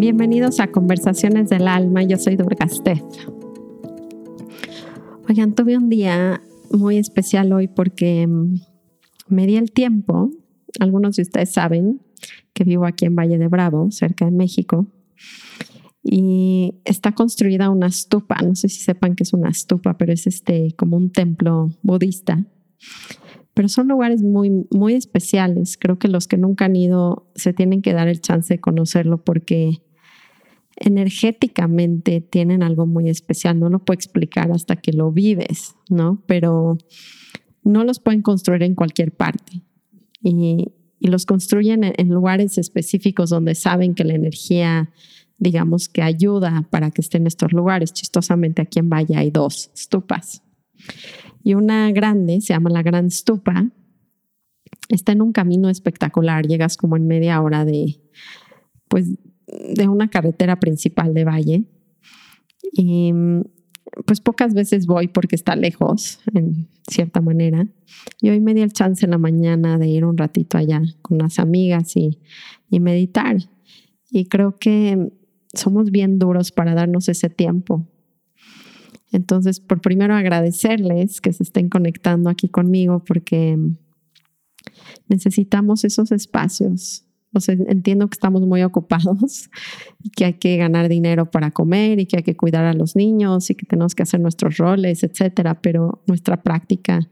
Bienvenidos a Conversaciones del Alma, yo soy Durga Steph. Oigan, tuve un día muy especial hoy porque mm, me di el tiempo, algunos de ustedes saben que vivo aquí en Valle de Bravo, cerca de México, y está construida una estupa, no sé si sepan que es una estupa, pero es este como un templo budista. Pero son lugares muy, muy especiales. Creo que los que nunca han ido se tienen que dar el chance de conocerlo porque energéticamente tienen algo muy especial. No lo puedo explicar hasta que lo vives, ¿no? Pero no los pueden construir en cualquier parte. Y, los construyen en lugares específicos donde saben que la energía digamos, que ayuda para que estén estos lugares. Chistosamente aquí en Valle hay dos estupas. Y una grande, se llama la Gran Estupa, está en un camino espectacular. Llegas como en media hora de, pues, de una carretera principal de Valle. Y pues pocas veces voy porque está lejos, en cierta manera. Y hoy me di el chance en la mañana de ir un ratito allá con unas amigas y, y meditar. Y creo que somos bien duros para darnos ese tiempo. Entonces, por primero agradecerles que se estén conectando aquí conmigo porque necesitamos esos espacios. O sea, entiendo que estamos muy ocupados que hay que ganar dinero para comer y que hay que cuidar a los niños y que tenemos que hacer nuestros roles, etcétera, pero nuestra práctica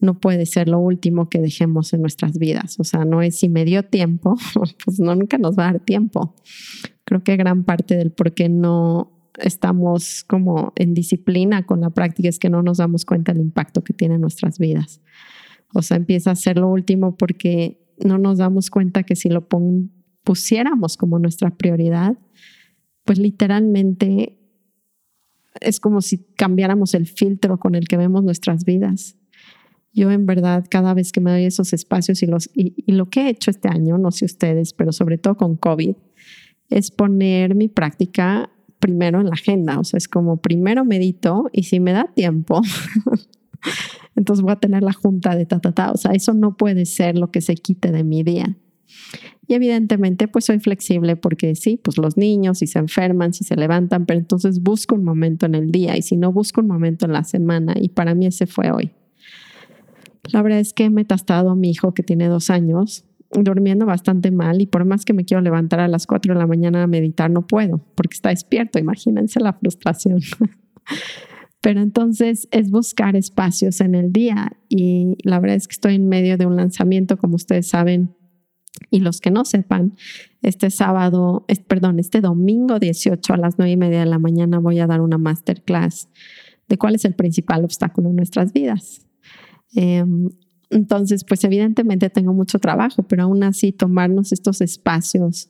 no puede ser lo último que dejemos en nuestras vidas. O sea, no es si me dio tiempo, pues no, nunca nos va a dar tiempo. Creo que gran parte del por qué no estamos como en disciplina con la práctica es que no nos damos cuenta del impacto que tiene en nuestras vidas. O sea, empieza a ser lo último porque no nos damos cuenta que si lo pusiéramos como nuestra prioridad, pues literalmente es como si cambiáramos el filtro con el que vemos nuestras vidas. Yo en verdad cada vez que me doy esos espacios y, lo que he hecho este año, no sé ustedes, pero sobre todo con COVID, es poner mi práctica primero en la agenda. O sea, es como primero medito y si me da tiempo, entonces voy a tener la junta de ta, ta, ta. O sea, eso no puede ser lo que se quite de mi día. Y evidentemente, pues soy flexible porque sí, pues los niños, si se enferman, si se levantan, pero entonces busco un momento en el día y si no, busco un momento en la semana. Y para mí ese fue hoy. La verdad es que he metastado a mi hijo que tiene dos años durmiendo bastante mal y por más que me quiero levantar a las 4 de la mañana a meditar, no puedo porque está despierto. Imagínense la frustración. Pero entonces es buscar espacios en el día y la verdad es que estoy en medio de un lanzamiento, como ustedes saben, y los que no sepan, este sábado, perdón, este domingo 18 a las 9 y media de la mañana voy a dar una masterclass de cuál es el principal obstáculo en nuestras vidas. Em, entonces, pues evidentemente tengo mucho trabajo, pero aún así tomarnos estos espacios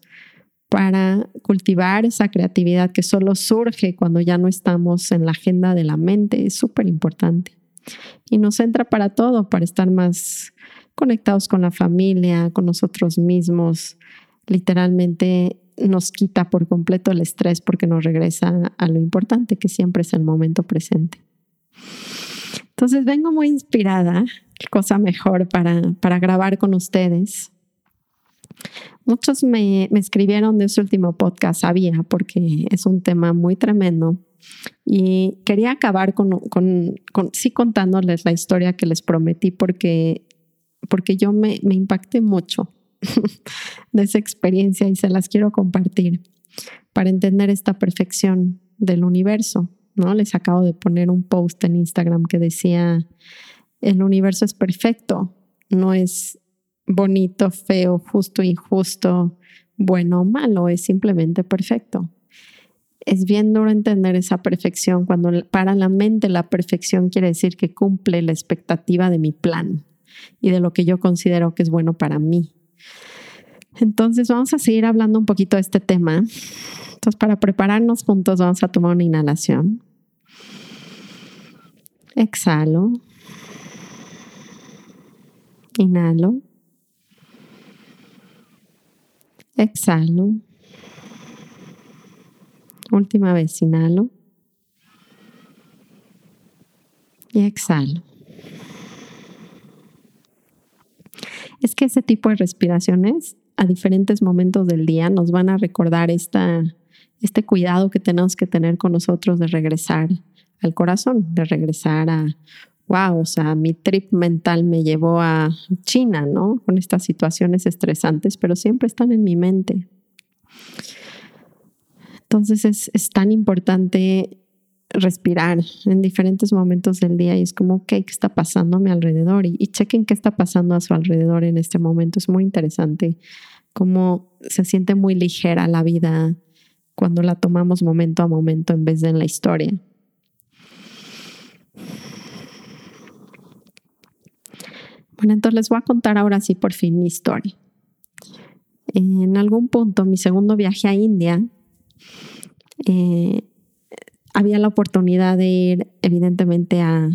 para cultivar esa creatividad que solo surge cuando ya no estamos en la agenda de la mente es súper importante. Y nos entra para todo, para estar más conectados con la familia, con nosotros mismos. Literalmente nos quita por completo el estrés porque nos regresa a lo importante que siempre es el momento presente. Entonces vengo muy inspirada, cosa mejor para, para grabar con ustedes. Muchos me, escribieron de ese último podcast, sabía, porque es un tema muy tremendo. Y quería acabar con, con, con, sí contándoles la historia que les prometí porque, porque yo me, me impacté mucho de esa experiencia y se las quiero compartir para entender esta perfección del universo. ¿no? Les acabo de poner un post en Instagram que decía, el universo es perfecto, no es bonito, feo, justo, injusto, bueno o malo, es simplemente perfecto. Es bien duro entender esa perfección cuando para la mente la perfección quiere decir que cumple la expectativa de mi plan y de lo que yo considero que es bueno para mí. Entonces vamos a seguir hablando un poquito de este tema entonces, para prepararnos juntos, vamos a tomar una inhalación. Exhalo. Inhalo. Exhalo. Última vez, inhalo. Y exhalo. Es que ese tipo de respiraciones a diferentes momentos del día nos van a recordar esta, este cuidado que tenemos que tener con nosotros de regresar al corazón, de regresar a, wow, o sea, mi trip mental me llevó a China, ¿no? Con estas situaciones estresantes, pero siempre están en mi mente. Entonces es, es tan importante respirar en diferentes momentos del día y es como, ¿qué está pasando a mi alrededor? Y, y, chequen qué está pasando a su alrededor en este momento. Es muy interesante cómo se siente muy ligera la vida cuando la tomamos momento a momento en vez de en la historia. Bueno, entonces les voy a contar ahora sí por fin mi historia. En algún punto, mi segundo viaje a India, eh, había la oportunidad de ir evidentemente a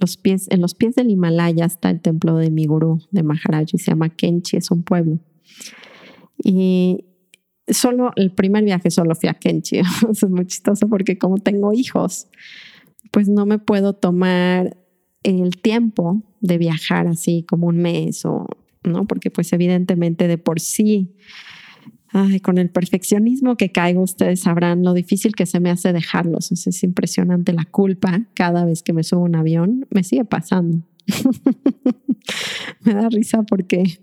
los pies, en los pies del Himalaya está el templo de mi gurú, de Maharaj, y se llama Kenchi, es un pueblo. Y solo el primer viaje solo fui a Kenchi, es muy chistoso porque como tengo hijos, pues no me puedo tomar el tiempo de viajar así como un mes o, ¿no? Porque pues evidentemente de por sí Ay, con el perfeccionismo que caigo, ustedes sabrán lo difícil que se me hace dejarlos. Es, impresionante la culpa cada vez que me subo un avión. Me sigue pasando. me da risa porque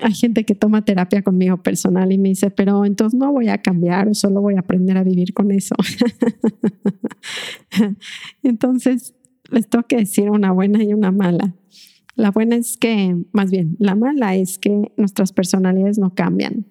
hay gente que toma terapia conmigo personal y me dice, pero entonces no voy a cambiar o solo voy a aprender a vivir con eso. entonces, les tengo que decir una buena y una mala. La buena es que, más bien, la mala es que nuestras personalidades no cambian.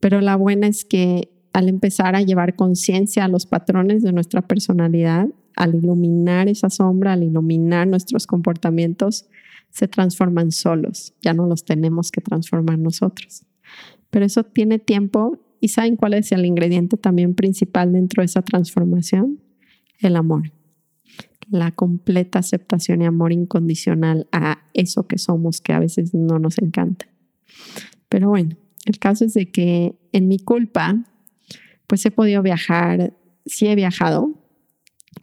Pero la buena es que al empezar a llevar conciencia a los patrones de nuestra personalidad, al iluminar esa sombra, al iluminar nuestros comportamientos, se transforman solos, ya no los tenemos que transformar nosotros. Pero eso tiene tiempo y ¿saben cuál es el ingrediente también principal dentro de esa transformación? El amor. La completa aceptación y amor incondicional a eso que somos que a veces no nos encanta. Pero bueno, el caso es de que en mi culpa, pues he podido viajar, sí he viajado,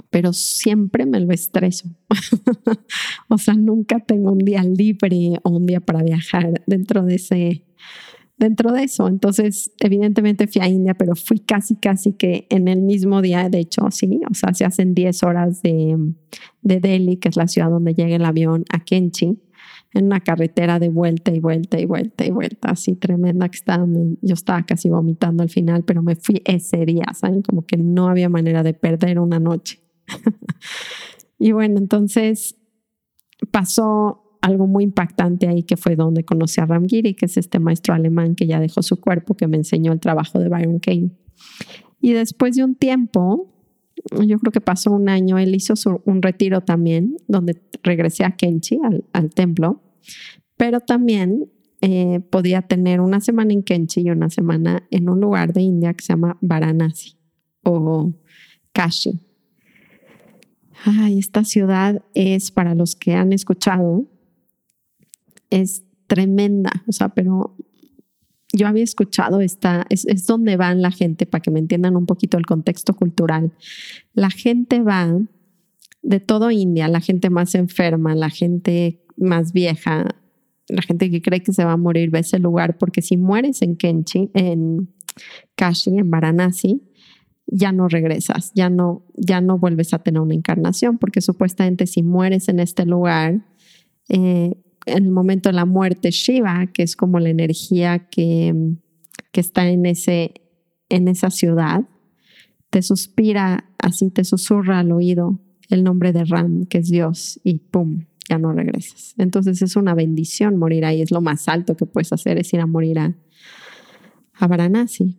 pero siempre me lo estreso. o sea, nunca tengo un día libre o un día para viajar dentro de ese dentro de eso. Entonces, evidentemente fui a India, pero fui casi, casi que en el mismo día, de hecho, sí, o sea, se hacen 10 horas de, de Delhi, que es la ciudad donde llega el avión, a Kenchi en una carretera de vuelta y vuelta y vuelta y vuelta, así tremenda que estaba. Yo estaba casi vomitando al final, pero me fui ese día, ¿saben? Como que no había manera de perder una noche. y bueno, entonces pasó algo muy impactante ahí que fue donde conocí a Ramgiri, que es este maestro alemán que ya dejó su cuerpo, que me enseñó el trabajo de Byron Kane. Y después de un tiempo, yo creo que pasó un año, él hizo un retiro también, donde regresé a Kenchi, al, templo, pero también eh, podía tener una semana en Kenchi y una semana en un lugar de India que se llama Varanasi o Kashi. Ay, esta ciudad es, para los que han escuchado, es tremenda, o sea, pero yo había escuchado esta, es, es, donde van la gente, para que me entiendan un poquito el contexto cultural. La gente va de todo India, la gente más enferma, la gente más vieja, la gente que cree que se va a morir, va a ese lugar, porque si mueres en Kenchi, en Kashi, en Varanasi, ya no regresas, ya no, ya no vuelves a tener una encarnación, porque supuestamente si mueres en este lugar, eh, en el momento de la muerte, Shiva, que es como la energía que, que está en, ese, en esa ciudad, te suspira, así te susurra al oído el nombre de Ram, que es Dios, y ¡pum! ya no regresas. Entonces es una bendición morir ahí, es lo más alto que puedes hacer, es ir a morir a, a Varanasi.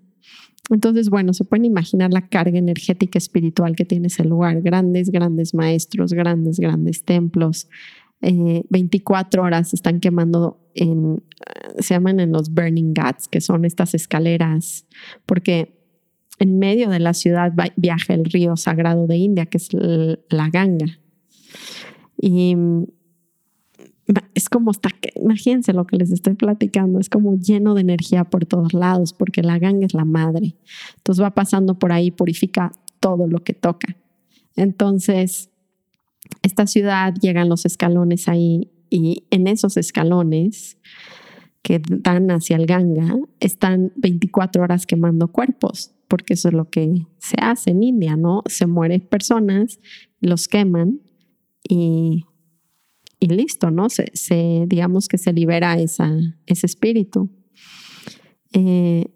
Entonces, bueno, se pueden imaginar la carga energética espiritual que tiene ese lugar. Grandes, grandes maestros, grandes, grandes templos, 24 eh, horas están quemando en, se llaman en los burning ghats, que son estas escaleras, porque en medio de la ciudad viaja el río sagrado de India, que es la Ganga. Y es como que, imagínense lo que les estoy platicando, es como lleno de energía por todos lados, porque la Ganga es la madre. Entonces va pasando por ahí, purifica todo lo que toca. Entonces, esta ciudad llegan los escalones ahí y en esos escalones que dan hacia el Ganga están 24 horas quemando cuerpos, porque eso es lo que se hace en India, ¿no? Se mueren personas, los queman y, y listo, ¿no? Se, digamos que se libera ese espíritu. Eh,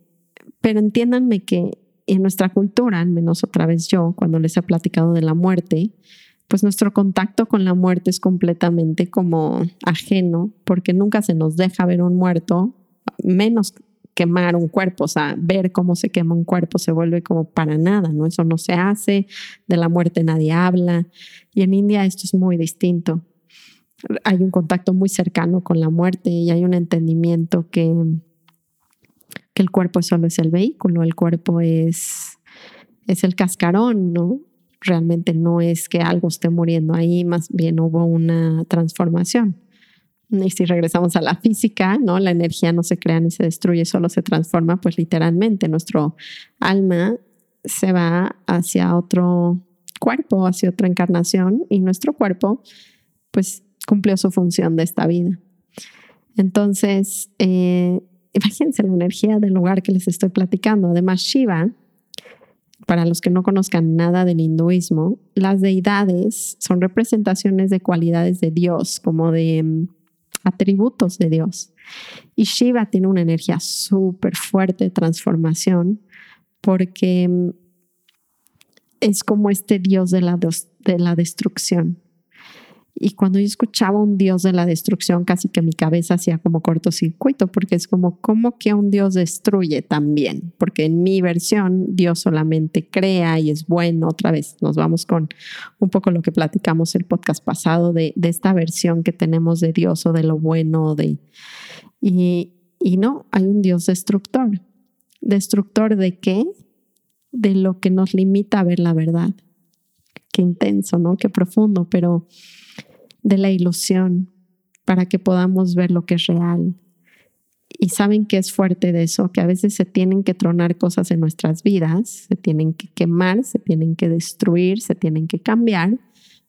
pero entiéndanme que en nuestra cultura, al menos otra vez yo, cuando les he platicado de la muerte, pues nuestro contacto con la muerte es completamente como ajeno, porque nunca se nos deja ver un muerto, menos quemar un cuerpo, o sea, ver cómo se quema un cuerpo se vuelve como para nada, ¿no? Eso no se hace, de la muerte nadie habla, y en India esto es muy distinto. Hay un contacto muy cercano con la muerte y hay un entendimiento que, que el cuerpo solo es el vehículo, el cuerpo es, es el cascarón, ¿no? Realmente no es que algo esté muriendo ahí, más bien hubo una transformación. Y si regresamos a la física, ¿no? La energía no se crea ni se destruye, solo se transforma, pues literalmente nuestro alma se va hacia otro cuerpo, hacia otra encarnación y nuestro cuerpo, pues cumplió su función de esta vida. Entonces, eh, imagínense la energía del lugar que les estoy platicando. Además, Shiva, para los que no conozcan nada del hinduismo, las deidades son representaciones de cualidades de Dios, como de mm, atributos de Dios. Y Shiva tiene una energía súper fuerte de transformación porque mm, es como este Dios de la, de la destrucción. Y cuando yo escuchaba un Dios de la destrucción, casi que mi cabeza hacía como cortocircuito, porque es como, ¿cómo que un Dios destruye también? Porque en mi versión, Dios solamente crea y es bueno. Otra vez, nos vamos con un poco lo que platicamos el podcast pasado de, esta versión que tenemos de Dios o de lo bueno. De, y, y no, hay un Dios destructor. ¿Destructor de qué? De lo que nos limita a ver la verdad. Qué intenso, ¿no? Qué profundo, pero de la ilusión para que podamos ver lo que es real. Y saben que es fuerte de eso, que a veces se tienen que tronar cosas en nuestras vidas, se tienen que quemar, se tienen que destruir, se tienen que cambiar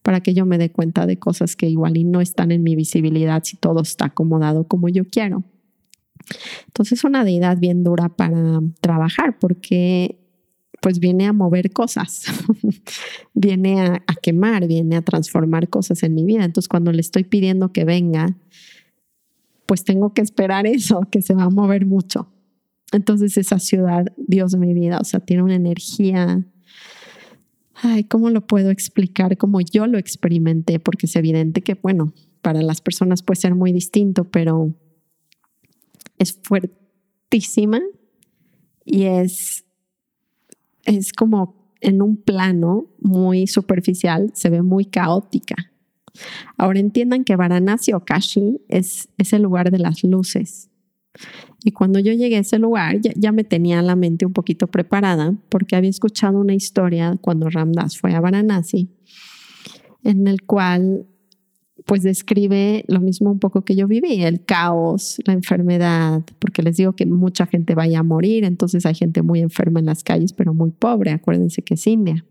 para que yo me dé cuenta de cosas que igual y no están en mi visibilidad si todo está acomodado como yo quiero. Entonces es una deidad bien dura para trabajar porque pues viene a mover cosas, viene a, quemar, viene a transformar cosas en mi vida. Entonces cuando le estoy pidiendo que venga, pues tengo que esperar eso, que se va a mover mucho. Entonces esa ciudad, Dios mi vida, o sea, tiene una energía. Ay, ¿cómo lo puedo explicar? Como yo lo experimenté, porque es evidente que, bueno, para las personas puede ser muy distinto, pero es fuertísima y es es como en un plano muy superficial, se ve muy caótica. Ahora entiendan que Varanasi o Kashi es, es el lugar de las luces. Y cuando yo llegué a ese lugar, ya, ya, me tenía la mente un poquito preparada porque había escuchado una historia cuando Ramdas fue a Varanasi, en el cual pues describe lo mismo un poco que yo viví, el caos, la enfermedad, porque les digo que mucha gente vaya a morir, entonces hay gente muy enferma en las calles, pero muy pobre, acuérdense que es India.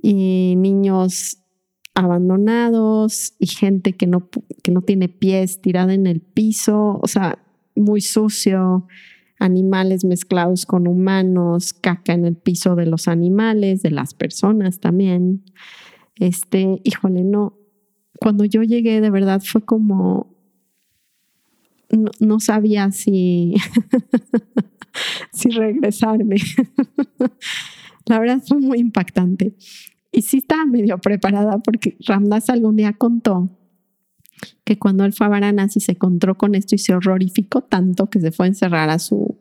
Y niños abandonados y gente que no, que no tiene pies tirada en el piso, o sea, muy sucio, animales mezclados con humanos, caca en el piso de los animales, de las personas también. Este, híjole, no, cuando yo llegué de verdad fue como, no, sabía si, si regresarme. La verdad fue muy impactante. Y sí estaba medio preparada porque Ramdas algún día contó que cuando él fue a Varanasi se encontró con esto y se horrorificó tanto que se fue a encerrar a su,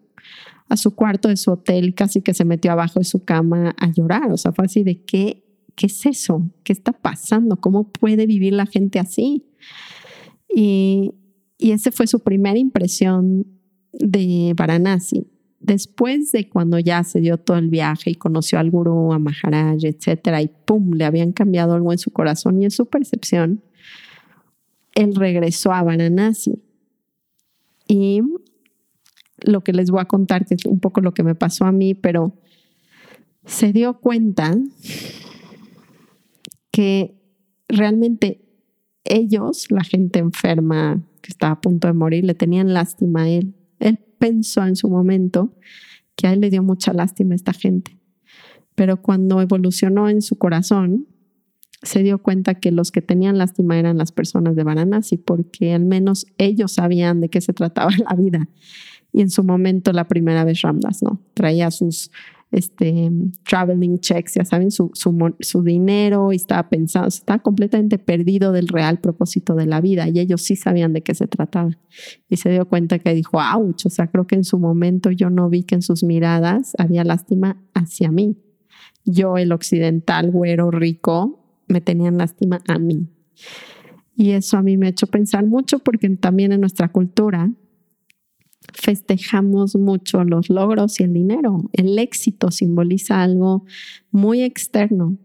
a su cuarto de su hotel, casi que se metió abajo de su cama a llorar. O sea, fue así de qué ¿qué es eso? ¿Qué está pasando? ¿Cómo puede vivir la gente así? Y, y esa fue su primera impresión de Varanasi. Después de cuando ya se dio todo el viaje y conoció al gurú, a Maharaj, etcétera, y pum, le habían cambiado algo en su corazón y en su percepción, él regresó a Varanasi. Y lo que les voy a contar, que es un poco lo que me pasó a mí, pero se dio cuenta que realmente ellos, la gente enferma, que estaba a punto de morir, le tenían lástima a él. Él pensó en su momento que a él le dio mucha lástima a esta gente. Pero cuando evolucionó en su corazón, se dio cuenta que los que tenían lástima eran las personas de Varanasi, porque al menos ellos sabían de qué se trataba la vida. Y en su momento, la primera vez Ramdas, ¿no? Traía sus este, traveling checks, ya saben, su, su, dinero y estaba pensando, estaba completamente perdido del real propósito de la vida y ellos sí sabían de qué se trataba. Y se dio cuenta que dijo, ouch, o sea, creo que en su momento yo no vi que en sus miradas había lástima hacia mí. Yo, el occidental, güero, rico, me tenían lástima a mí. Y eso a mí me ha hecho pensar mucho porque también en nuestra cultura festejamos mucho los logros y el dinero. El éxito simboliza algo muy externo.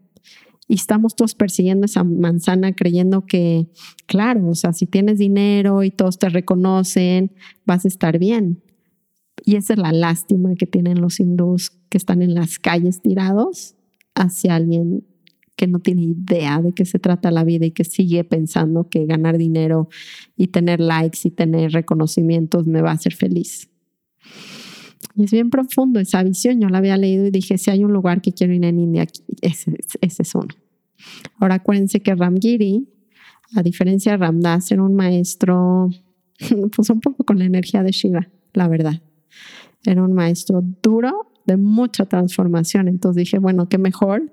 Y estamos todos persiguiendo esa manzana creyendo que, claro, o sea, si tienes dinero y todos te reconocen, vas a estar bien. Y esa es la lástima que tienen los hindús que están en las calles tirados hacia alguien que no tiene idea de qué se trata la vida y que sigue pensando que ganar dinero y tener likes y tener reconocimientos me va a hacer feliz. Y es bien profundo esa visión. Yo la había leído y dije, si hay un lugar que quiero ir en India, ese, ese es uno. Ahora acuérdense que Ramgiri, a diferencia de Ramdas, era un maestro, pues un poco con la energía de Shiva, la verdad. Era un maestro duro, de mucha transformación. Entonces dije, bueno, qué mejor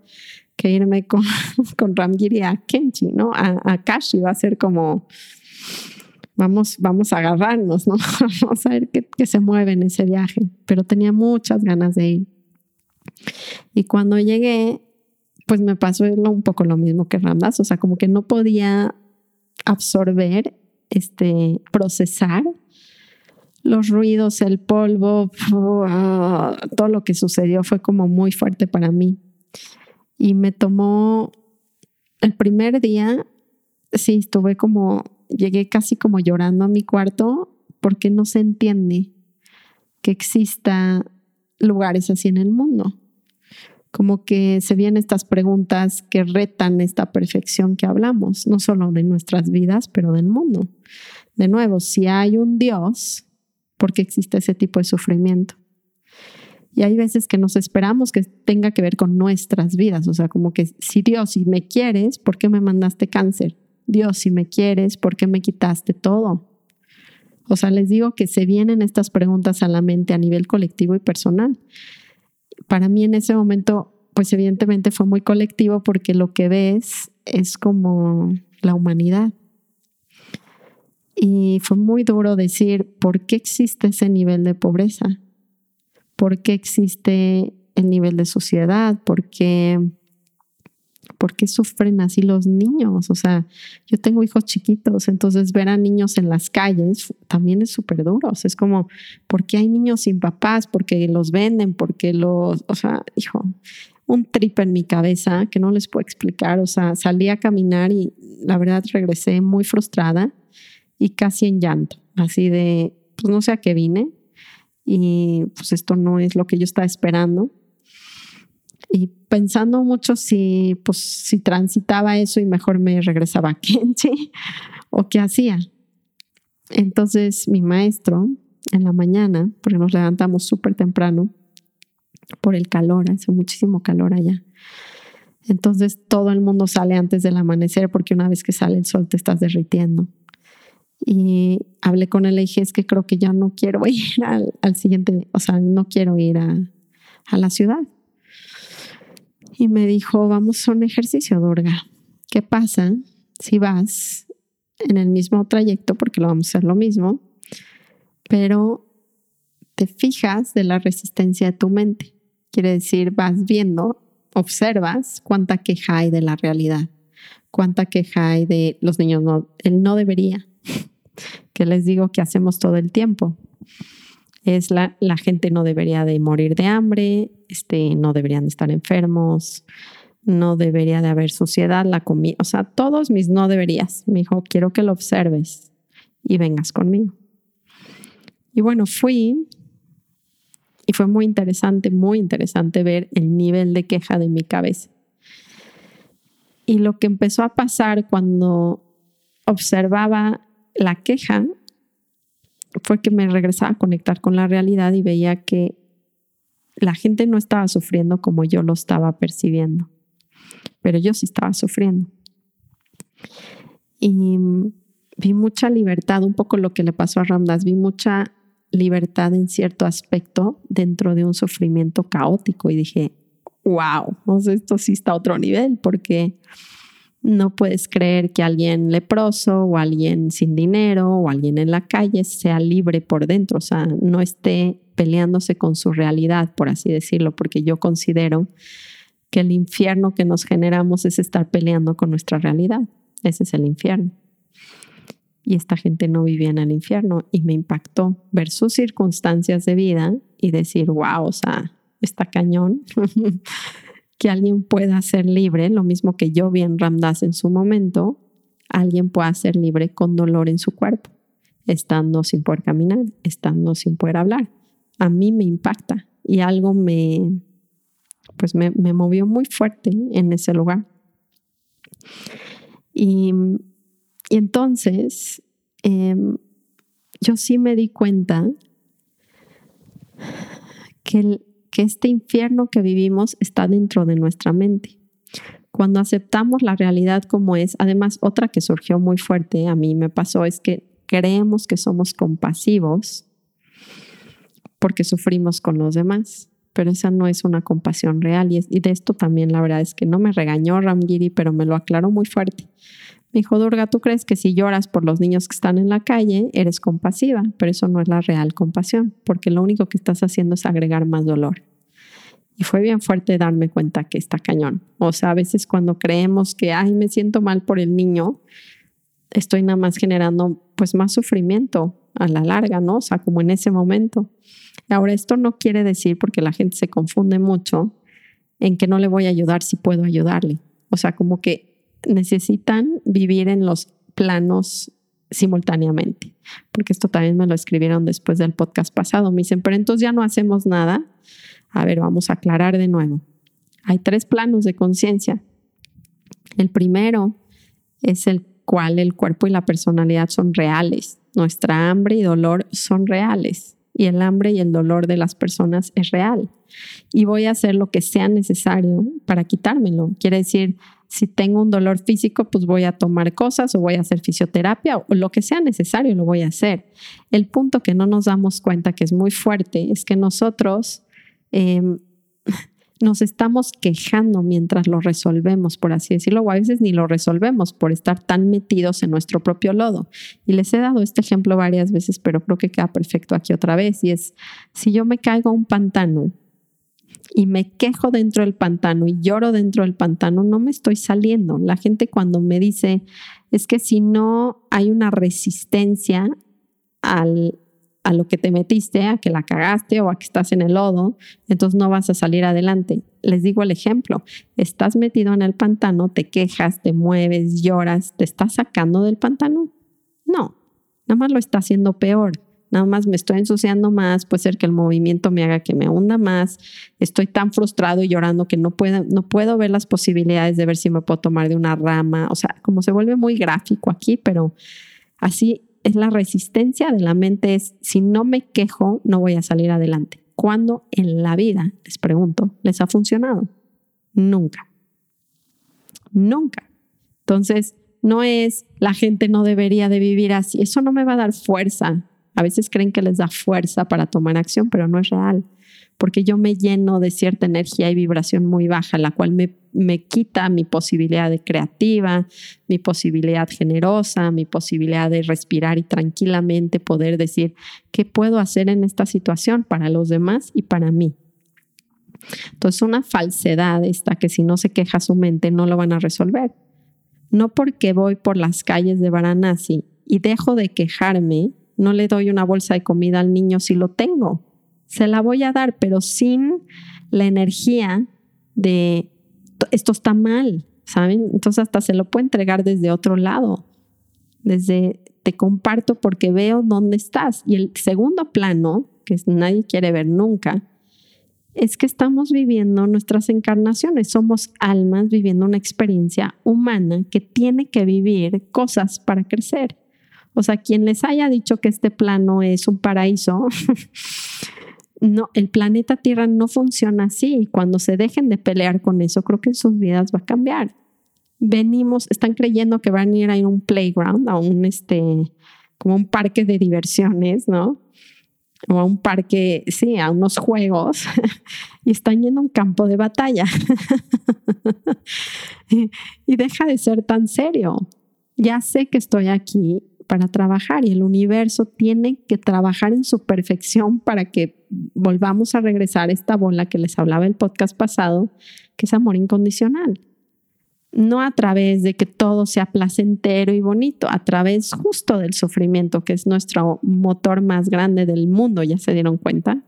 que irme con, con Ramgiri a Kenchi, ¿no? A, Kashi va a ser como, vamos, vamos a agarrarnos, ¿no? vamos a ver qué, se mueve en ese viaje. Pero tenía muchas ganas de ir. Y cuando llegué, pues me pasó un poco lo mismo que Ramdas, o sea, como que no podía absorber, este, procesar los ruidos, el polvo, todo lo que sucedió fue como muy fuerte para mí. Y me tomó el primer día, sí, estuve como, llegué casi como llorando a mi cuarto porque no se entiende que exista lugares así en el mundo. Como que se vienen estas preguntas que retan esta perfección que hablamos, no solo de nuestras vidas, pero del mundo. De nuevo, si hay un Dios, ¿por qué existe ese tipo de sufrimiento? Y hay veces que nos esperamos que tenga que ver con nuestras vidas, o sea, como que si Dios, si me quieres, ¿por qué me mandaste cáncer? Dios, si me quieres, ¿por qué me quitaste todo? O sea, les digo que se vienen estas preguntas a la mente a nivel colectivo y personal. Para mí en ese momento, pues evidentemente fue muy colectivo porque lo que ves es como la humanidad. Y fue muy duro decir, ¿por qué existe ese nivel de pobreza? Por qué existe el nivel de sociedad, por qué, por qué sufren así los niños. O sea, yo tengo hijos chiquitos, entonces ver a niños en las calles también es súper duro. es como, ¿por qué hay niños sin papás? Porque los venden, porque los, o sea, hijo, un trip en mi cabeza que no les puedo explicar. O sea, salí a caminar y la verdad regresé muy frustrada y casi en llanto, así de, pues no sé a qué vine, y pues esto no es lo que yo estaba esperando. Y pensando mucho si, pues, si transitaba eso y mejor me regresaba a Kenchi o qué hacía. Entonces mi maestro en la mañana, porque nos levantamos súper temprano por el calor, hace muchísimo calor allá. Entonces todo el mundo sale antes del amanecer porque una vez que sale el sol te estás derritiendo. Y hablé con él y dije, es que creo que ya no quiero ir al, siguiente, o sea, no quiero ir a, a, la ciudad. Y me dijo, vamos a un ejercicio, Durga. ¿Qué pasa si vas en el mismo trayecto, porque lo vamos a hacer lo mismo, pero te fijas de la resistencia de tu mente? Quiere decir, vas viendo, observas cuánta queja hay de la realidad, cuánta queja hay de los niños, no, él no debería, que les digo que hacemos todo el tiempo. Es la, la gente no debería de morir de hambre, este, no deberían de estar enfermos, no debería de haber suciedad, la comida, o sea, todos mis no deberías. Me dijo, quiero que lo observes y vengas conmigo. Y bueno, fui y fue muy interesante, muy interesante ver el nivel de queja de mi cabeza. Y lo que empezó a pasar cuando observaba la queja fue que me regresaba a conectar con la realidad y veía que la gente no estaba sufriendo como yo lo estaba percibiendo, pero yo sí estaba sufriendo. Y vi mucha libertad, un poco lo que le pasó a Ramdas, vi mucha libertad en cierto aspecto dentro de un sufrimiento caótico y dije, wow, esto sí está a otro nivel porque no puedes creer que alguien leproso o alguien sin dinero o alguien en la calle sea libre por dentro, o sea, no esté peleándose con su realidad, por así decirlo, porque yo considero que el infierno que nos generamos es estar peleando con nuestra realidad. Ese es el infierno. Y esta gente no vivía en el infierno y me impactó ver sus circunstancias de vida y decir, wow, o sea, está cañón que alguien pueda ser libre, lo mismo que yo vi en Ramdas en su momento, alguien pueda ser libre con dolor en su cuerpo, estando sin poder caminar, estando sin poder hablar. A mí me impacta y algo me, pues me, movió muy fuerte en ese lugar. Y, entonces, em, yo sí me di cuenta que el, que este infierno que vivimos está dentro de nuestra mente. Cuando aceptamos la realidad como es, además otra que surgió muy fuerte, a mí me pasó, es que creemos que somos compasivos porque sufrimos con los demás, pero esa no es una compasión real y, de esto también la verdad es que no me regañó Ramgiri, pero me lo aclaró muy fuerte. Me dijo, Durga, tú crees que si lloras por los niños que están en la calle, eres compasiva, pero eso no es la real compasión, porque lo único que estás haciendo es agregar más dolor. Y fue bien fuerte darme cuenta que está cañón. O sea, a veces cuando creemos que, ay, me siento mal por el niño, estoy nada más generando pues más sufrimiento a la larga, ¿no? O sea, como en ese momento. Ahora, esto no quiere decir, porque la gente se confunde mucho, en que no le voy a ayudar si puedo ayudarle. O sea, como que necesitan vivir en los planos simultáneamente, porque esto también me lo escribieron después del podcast pasado. Me dicen, pero entonces ya no hacemos nada. A ver, vamos a aclarar de nuevo. Hay tres planos de conciencia. El primero es el cual el cuerpo y la personalidad son reales. Nuestra hambre y dolor son reales y el hambre y el dolor de las personas es real. Y voy a hacer lo que sea necesario para quitármelo. Quiere decir, si tengo un dolor físico, pues voy a tomar cosas o voy a hacer fisioterapia o lo que sea necesario, lo voy a hacer. El punto que no nos damos cuenta que es muy fuerte es que nosotros em, nos estamos quejando mientras lo resolvemos, por así decirlo, o a veces ni lo resolvemos por estar tan metidos en nuestro propio lodo. Y les he dado este ejemplo varias veces, pero creo que queda perfecto aquí otra vez. Y es, si yo me caigo a un pantano y me quejo dentro del pantano y lloro dentro del pantano, no me estoy saliendo. La gente cuando me dice, es que si no hay una resistencia al, a lo que te metiste, a que la cagaste o a que estás en el lodo, entonces no vas a salir adelante. Les digo el ejemplo, estás metido en el pantano, te quejas, te mueves, lloras, ¿te estás sacando del pantano? No, nada más lo está haciendo peor nada más me estoy ensuciando más, puede ser que el movimiento me haga que me hunda más, estoy tan frustrado y llorando que no puedo, no puedo ver las posibilidades de ver si me puedo tomar de una rama, o sea, como se vuelve muy gráfico aquí, pero así es la resistencia de la mente, es si no me quejo, no voy a salir adelante. ¿Cuándo en la vida, les pregunto, les ha funcionado? Nunca. Nunca. Entonces, no es la gente no debería de vivir así, eso no me va a dar fuerza, a veces creen que les da fuerza para tomar acción, pero no es real, porque yo me lleno de cierta energía y vibración muy baja, la cual me, me quita mi posibilidad de creativa, mi posibilidad generosa, mi posibilidad de respirar y tranquilamente poder decir qué puedo hacer en esta situación para los demás y para mí. Entonces, una falsedad esta que si no se queja su mente no lo van a resolver. No porque voy por las calles de Varanasi y dejo de quejarme, no le doy una bolsa de comida al niño si lo tengo. Se la voy a dar, pero sin la energía de esto está mal, ¿saben? Entonces hasta se lo puedo entregar desde otro lado, desde te comparto porque veo dónde estás. Y el segundo plano, que nadie quiere ver nunca, es que estamos viviendo nuestras encarnaciones, somos almas viviendo una experiencia humana que tiene que vivir cosas para crecer. O sea, quien les haya dicho que este plano es un paraíso, no, el planeta Tierra no funciona así. Y cuando se dejen de pelear con eso, creo que en sus vidas va a cambiar. Venimos, están creyendo que van a ir a un playground, a un este, como un parque de diversiones, ¿no? O a un parque, sí, a unos juegos, y están yendo a un campo de batalla. y deja de ser tan serio. Ya sé que estoy aquí para trabajar y el universo tiene que trabajar en su perfección para que volvamos a regresar a esta bola que les hablaba el podcast pasado, que es amor incondicional. No a través de que todo sea placentero y bonito, a través justo del sufrimiento, que es nuestro motor más grande del mundo, ¿ya se dieron cuenta?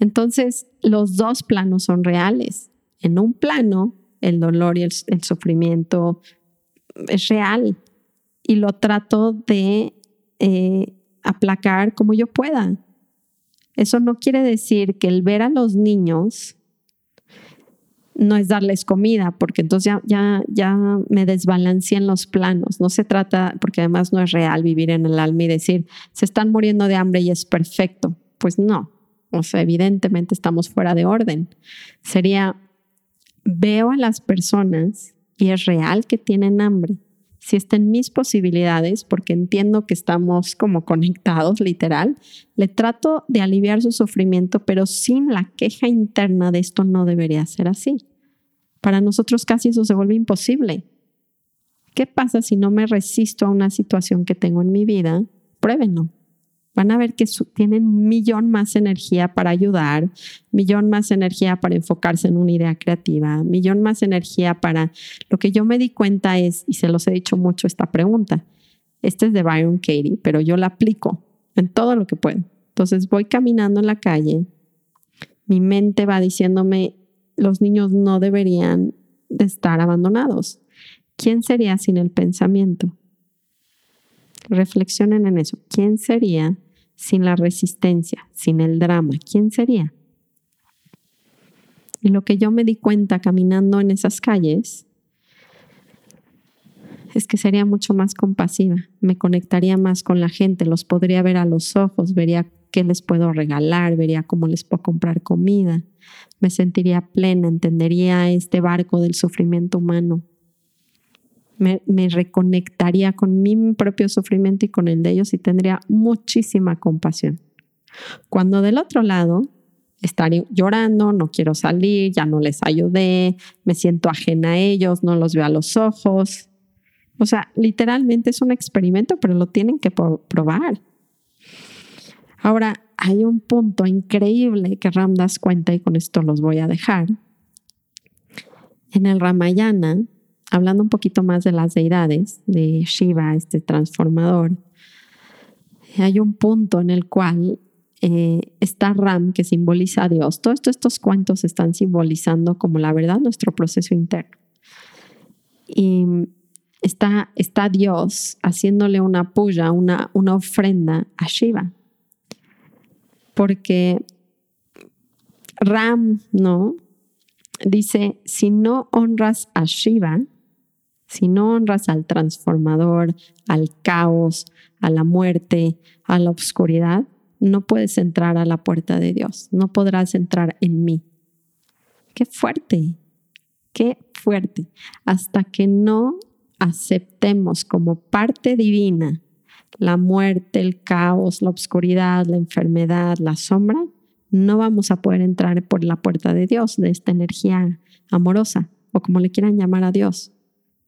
Entonces, los dos planos son reales. En un plano, el dolor y el, el sufrimiento es real, y lo trato de eh, aplacar como yo pueda. Eso no quiere decir que el ver a los niños no es darles comida, porque entonces ya, ya, ya me desbalancean los planos. No se trata, porque además no es real vivir en el alma y decir, se están muriendo de hambre y es perfecto. Pues no, o sea, evidentemente estamos fuera de orden. Sería, veo a las personas y es real que tienen hambre si está en mis posibilidades, porque entiendo que estamos como conectados, literal, le trato de aliviar su sufrimiento, pero sin la queja interna de esto no debería ser así. Para nosotros casi eso se vuelve imposible. ¿Qué pasa si no me resisto a una situación que tengo en mi vida? Pruébenlo van a ver que tienen millón más energía para ayudar, millón más energía para enfocarse en una idea creativa, millón más energía para... Lo que yo me di cuenta es, y se los he dicho mucho esta pregunta, este es de Byron Katie, pero yo la aplico en todo lo que puedo. Entonces voy caminando en la calle, mi mente va diciéndome, los niños no deberían de estar abandonados. ¿Quién sería sin el pensamiento? Reflexionen en eso. ¿Quién sería sin la resistencia, sin el drama, ¿quién sería? Y lo que yo me di cuenta caminando en esas calles es que sería mucho más compasiva, me conectaría más con la gente, los podría ver a los ojos, vería qué les puedo regalar, vería cómo les puedo comprar comida, me sentiría plena, entendería este barco del sufrimiento humano me, reconectaría con mi propio sufrimiento y con el de ellos y tendría muchísima compasión. Cuando del otro lado estaría llorando, no quiero salir, ya no les ayudé, me siento ajena a ellos, no los veo a los ojos. O sea, literalmente es un experimento, pero lo tienen que probar. Ahora, hay un punto increíble que Ram das cuenta y con esto los voy a dejar. En el Ramayana, hablando un poquito más de las deidades, de Shiva, este transformador, hay un punto en el cual eh, está Ram, que simboliza a Dios. Todos estos cuentos están simbolizando como la verdad nuestro proceso interno. Y está, está Dios haciéndole una puya, una, una ofrenda a Shiva. Porque Ram, ¿no? Dice, si no honras a Shiva, si no honras al transformador, al caos, a la muerte, a la oscuridad, no puedes entrar a la puerta de Dios, no podrás entrar en mí. Qué fuerte, qué fuerte. Hasta que no aceptemos como parte divina la muerte, el caos, la oscuridad, la enfermedad, la sombra, no vamos a poder entrar por la puerta de Dios, de esta energía amorosa, o como le quieran llamar a Dios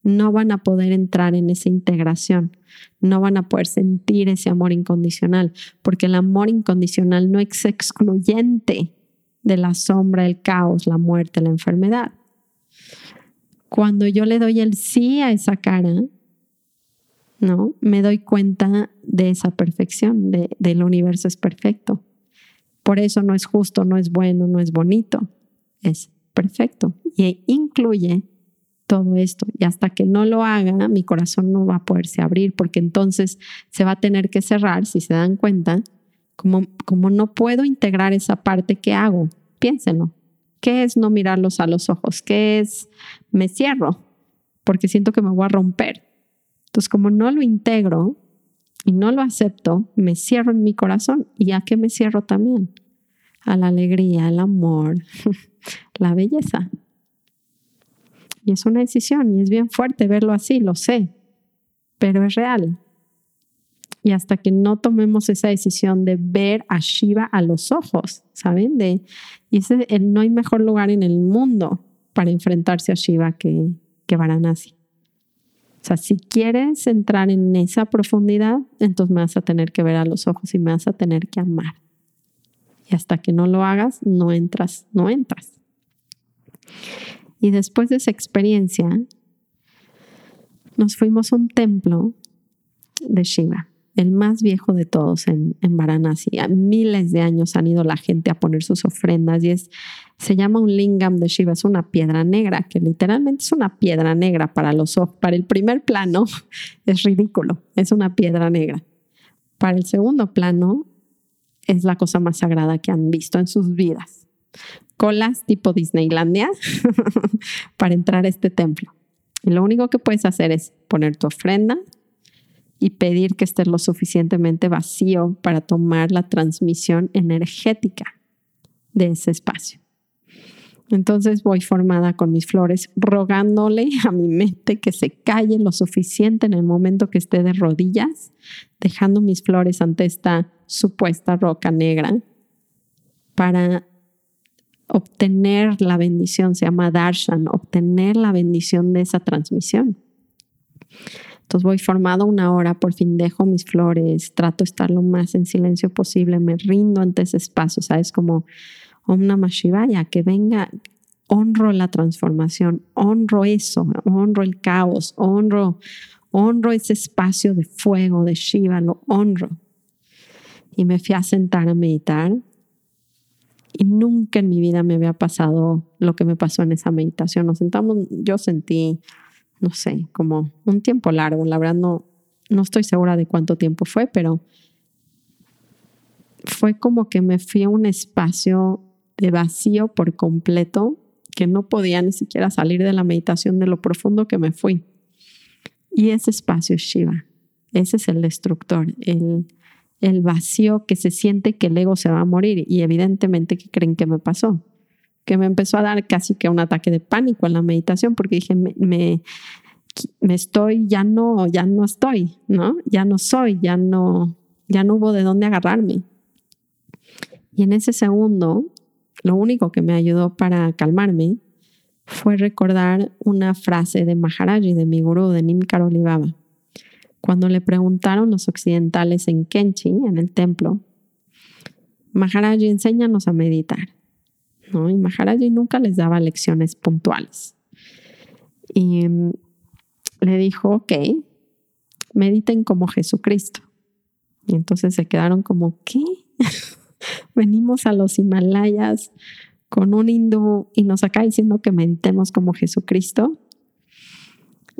no van a poder entrar en esa integración, no van a poder sentir ese amor incondicional, porque el amor incondicional no es excluyente de la sombra, el caos, la muerte, la enfermedad. Cuando yo le doy el sí a esa cara, ¿no? Me doy cuenta de esa perfección, de, del universo es perfecto. Por eso no es justo, no es bueno, no es bonito, es perfecto y incluye todo esto. Y hasta que no lo haga, mi corazón no va a poderse abrir porque entonces se va a tener que cerrar, si se dan cuenta, como, como no puedo integrar esa parte, ¿qué hago? Piénsenlo. ¿Qué es no mirarlos a los ojos? ¿Qué es me cierro? Porque siento que me voy a romper. Entonces, como no lo integro y no lo acepto, me cierro en mi corazón. ¿Y a qué me cierro también? A la alegría, al amor, la belleza. Y es una decisión y es bien fuerte verlo así, lo sé, pero es real. Y hasta que no tomemos esa decisión de ver a Shiva a los ojos, ¿saben? De, y ese, no hay mejor lugar en el mundo para enfrentarse a Shiva que, que Varanasi. O sea, si quieres entrar en esa profundidad, entonces me vas a tener que ver a los ojos y me vas a tener que amar. Y hasta que no lo hagas, no entras, no entras. Y después de esa experiencia, nos fuimos a un templo de Shiva el más viejo de todos en, en Varanasi. Miles de años han ido la gente a poner sus ofrendas y es, se llama un lingam de Shiva, es una piedra negra, que literalmente es una piedra negra para los. Para el primer plano es ridículo, es una piedra negra. Para el segundo plano es la cosa más sagrada que han visto en sus vidas. Colas tipo Disneylandia para entrar a este templo. Y lo único que puedes hacer es poner tu ofrenda, y pedir que esté lo suficientemente vacío para tomar la transmisión energética de ese espacio. Entonces voy formada con mis flores, rogándole a mi mente que se calle lo suficiente en el momento que esté de rodillas, dejando mis flores ante esta supuesta roca negra para obtener la bendición, se llama darshan, obtener la bendición de esa transmisión. Entonces voy formado una hora, por fin dejo mis flores, trato de estar lo más en silencio posible, me rindo ante ese espacio, ¿sabes? Como Om Namah Shivaya, que venga, honro la transformación, honro eso, honro el caos, honro, honro ese espacio de fuego de Shiva, lo honro. Y me fui a sentar a meditar y nunca en mi vida me había pasado lo que me pasó en esa meditación. Nos sentamos, yo sentí no sé, como un tiempo largo. La verdad no, no estoy segura de cuánto tiempo fue, pero fue como que me fui a un espacio de vacío por completo que no podía ni siquiera salir de la meditación de lo profundo que me fui. Y ese espacio es Shiva. Ese es el destructor, el, el vacío que se siente que el ego se va a morir y evidentemente que creen que me pasó que me empezó a dar casi que un ataque de pánico en la meditación porque dije, me, me, estoy, ya no, ya no estoy, ¿no? Ya no soy, ya no, ya no hubo de dónde agarrarme. Y en ese segundo, lo único que me ayudó para calmarme fue recordar una frase de Maharaji, de mi gurú, de Nim Karoli Baba. Cuando le preguntaron los occidentales en Kenchi, en el templo, Maharaji, enséñanos a meditar. ¿no? Y Maharaji nunca les daba lecciones puntuales. Y mm, le dijo, ok, mediten como Jesucristo. Y entonces se quedaron como, ¿qué? Venimos a los Himalayas con un hindú y nos acaba diciendo que meditemos como Jesucristo.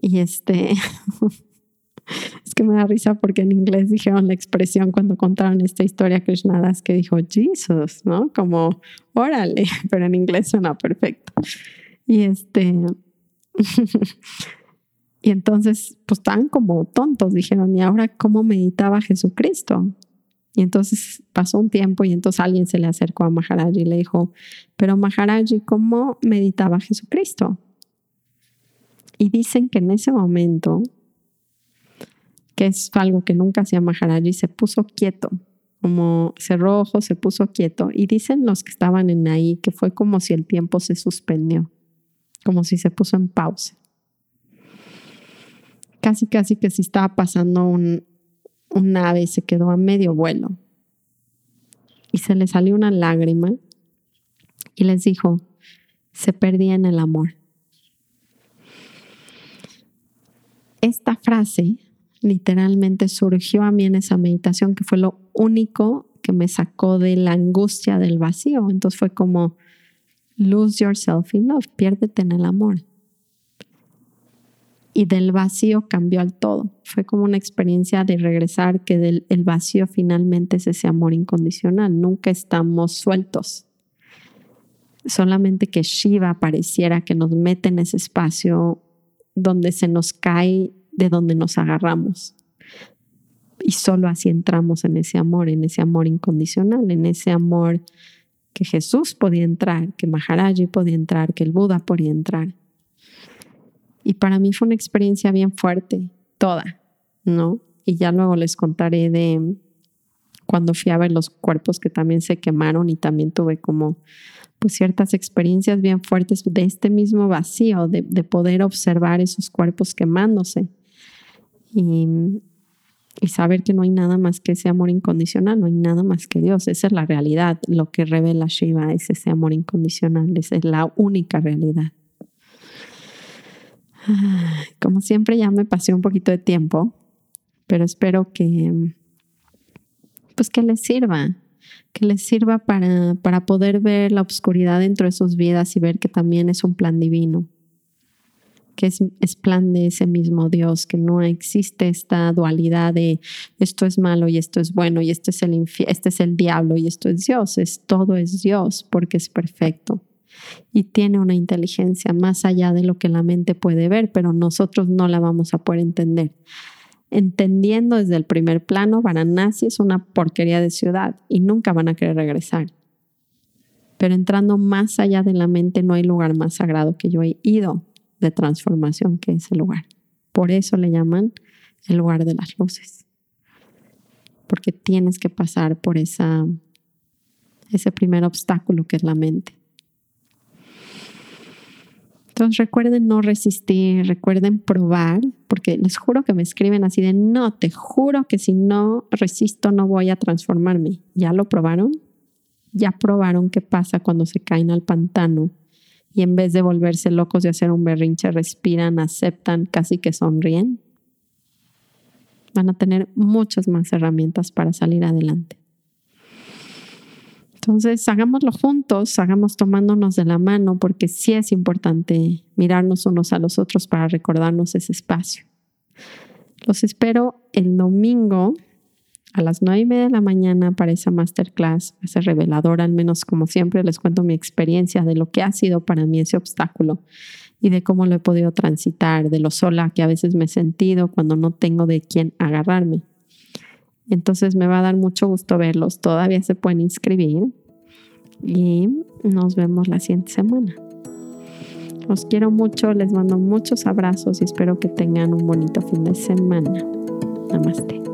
Y este, es que me da risa porque en inglés dijeron la expresión cuando contaron esta historia Krishnadas que dijo Jesus, ¿no? Como órale, pero en inglés suena perfecto. Y este, y entonces, pues estaban como tontos, dijeron, ¿y ahora cómo meditaba Jesucristo? Y entonces pasó un tiempo y entonces alguien se le acercó a Maharaji y le dijo, pero Maharaji, ¿cómo meditaba Jesucristo? Y dicen que en ese momento que es algo que nunca hacía Maharaji, se puso quieto, como cerró ojos, se puso quieto. Y dicen los que estaban en ahí que fue como si el tiempo se suspendió, como si se puso en pausa. Casi, casi que si estaba pasando un, un ave se quedó a medio vuelo. Y se le salió una lágrima y les dijo, se perdía en el amor. Esta frase literalmente surgió a mí en esa meditación que fue lo único que me sacó de la angustia del vacío. Entonces fue como, lose yourself in love, piérdete en el amor. Y del vacío cambió al todo. Fue como una experiencia de regresar que del el vacío finalmente es ese amor incondicional. Nunca estamos sueltos. Solamente que Shiva pareciera que nos mete en ese espacio donde se nos cae de donde nos agarramos. Y solo así entramos en ese amor, en ese amor incondicional, en ese amor que Jesús podía entrar, que Maharaji podía entrar, que el Buda podía entrar. Y para mí fue una experiencia bien fuerte, toda, ¿no? Y ya luego les contaré de cuando fui a ver los cuerpos que también se quemaron y también tuve como pues ciertas experiencias bien fuertes de este mismo vacío, de, de poder observar esos cuerpos quemándose. Y, saber que no hay nada más que ese amor incondicional, no hay nada más que Dios, esa es la realidad, lo que revela Shiva es ese amor incondicional, esa es la única realidad. Como siempre ya me pasé un poquito de tiempo, pero espero que pues que les sirva, que les sirva para, para poder ver la oscuridad dentro de sus vidas y ver que también es un plan divino que es, plan de ese mismo Dios, que no existe esta dualidad de esto es malo y esto es bueno y este es el, este es el diablo y esto es Dios, es todo es Dios porque es perfecto y tiene una inteligencia más allá de lo que la mente puede ver, pero nosotros no la vamos a poder entender. Entendiendo desde el primer plano, Varanasi es una porquería de ciudad y nunca van a querer regresar. Pero entrando más allá de la mente, no hay lugar más sagrado que yo he ido de transformación que es el lugar. Por eso le llaman el lugar de las luces. Porque tienes que pasar por esa, ese primer obstáculo que es la mente. Entonces recuerden no resistir, recuerden probar, porque les juro que me escriben así de, no, te juro que si no resisto no voy a transformarme. ¿Ya lo probaron? ¿Ya probaron qué pasa cuando se caen al pantano y en vez de volverse locos y hacer un berrinche, respiran, aceptan, casi que sonríen, van a tener muchas más herramientas para salir adelante. Entonces, hagámoslo juntos, hagamos tomándonos de la mano, porque sí es importante mirarnos unos a los otros para recordarnos ese espacio. Los espero el domingo a las nueve y media de la mañana para esa masterclass, va a ser al menos como siempre les cuento mi experiencia de lo que ha sido para mí ese obstáculo y de cómo lo he podido transitar, de lo sola que a veces me he sentido cuando no tengo de quién agarrarme. Entonces me va a dar mucho gusto verlos, todavía se pueden inscribir y nos vemos la siguiente semana. Los quiero mucho, les mando muchos abrazos y espero que tengan un bonito fin de semana. Namaste.